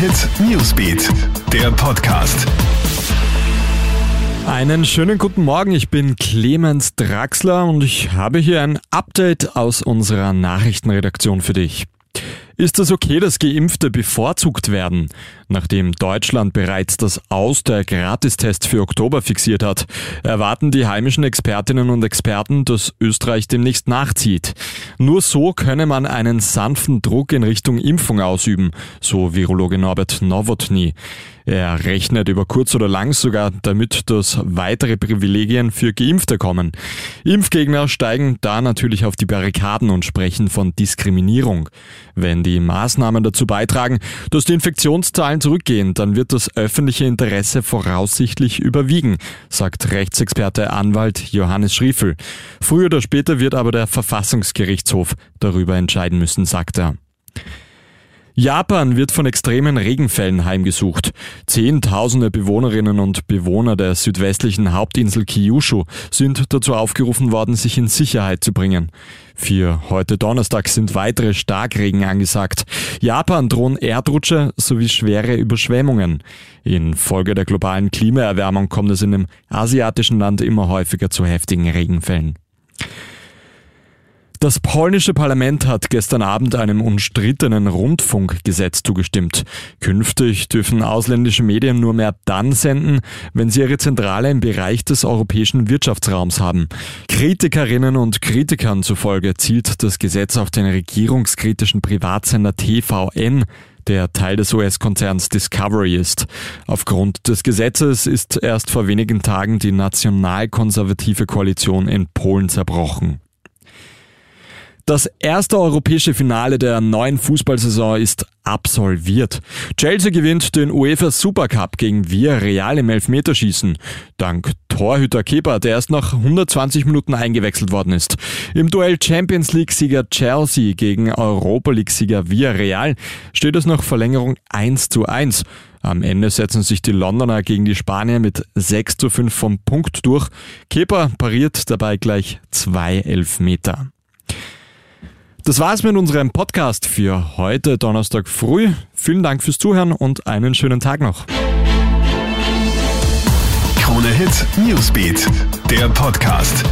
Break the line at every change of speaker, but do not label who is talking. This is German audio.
Hit Newsbeat, der Podcast.
Einen schönen guten Morgen, ich bin Clemens Draxler und ich habe hier ein Update aus unserer Nachrichtenredaktion für dich. Ist es okay, dass Geimpfte bevorzugt werden? Nachdem Deutschland bereits das Aus der Gratistest für Oktober fixiert hat, erwarten die heimischen Expertinnen und Experten, dass Österreich demnächst nachzieht. Nur so könne man einen sanften Druck in Richtung Impfung ausüben, so Virologe Norbert Nowotny. Er rechnet über kurz oder lang sogar damit, dass weitere Privilegien für Geimpfte kommen. Impfgegner steigen da natürlich auf die Barrikaden und sprechen von Diskriminierung. Wenn die Maßnahmen dazu beitragen, dass die Infektionszahlen zurückgehen, dann wird das öffentliche Interesse voraussichtlich überwiegen, sagt Rechtsexperte Anwalt Johannes Schriefel. Früher oder später wird aber der Verfassungsgerichtshof darüber entscheiden müssen, sagt er. Japan wird von extremen Regenfällen heimgesucht. Zehntausende Bewohnerinnen und Bewohner der südwestlichen Hauptinsel Kyushu sind dazu aufgerufen worden, sich in Sicherheit zu bringen. Für heute Donnerstag sind weitere Starkregen angesagt. Japan drohen Erdrutsche sowie schwere Überschwemmungen. Infolge der globalen Klimaerwärmung kommt es in dem asiatischen Land immer häufiger zu heftigen Regenfällen. Das polnische Parlament hat gestern Abend einem umstrittenen Rundfunkgesetz zugestimmt. Künftig dürfen ausländische Medien nur mehr dann senden, wenn sie ihre Zentrale im Bereich des europäischen Wirtschaftsraums haben. Kritikerinnen und Kritikern zufolge zielt das Gesetz auf den regierungskritischen Privatsender TVN, der Teil des US-Konzerns Discovery ist. Aufgrund des Gesetzes ist erst vor wenigen Tagen die nationalkonservative Koalition in Polen zerbrochen. Das erste europäische Finale der neuen Fußballsaison ist absolviert. Chelsea gewinnt den UEFA Supercup gegen Villarreal im Elfmeterschießen. Dank Torhüter Kepa, der erst nach 120 Minuten eingewechselt worden ist. Im Duell Champions League-Sieger Chelsea gegen Europa League-Sieger Villarreal steht es nach Verlängerung 1 zu 1. Am Ende setzen sich die Londoner gegen die Spanier mit 6 zu 5 vom Punkt durch. Kepa pariert dabei gleich zwei Elfmeter. Das war's mit unserem Podcast für heute Donnerstag früh. Vielen Dank fürs Zuhören und einen schönen Tag noch.
Krone Hit Newsbeat, der Podcast.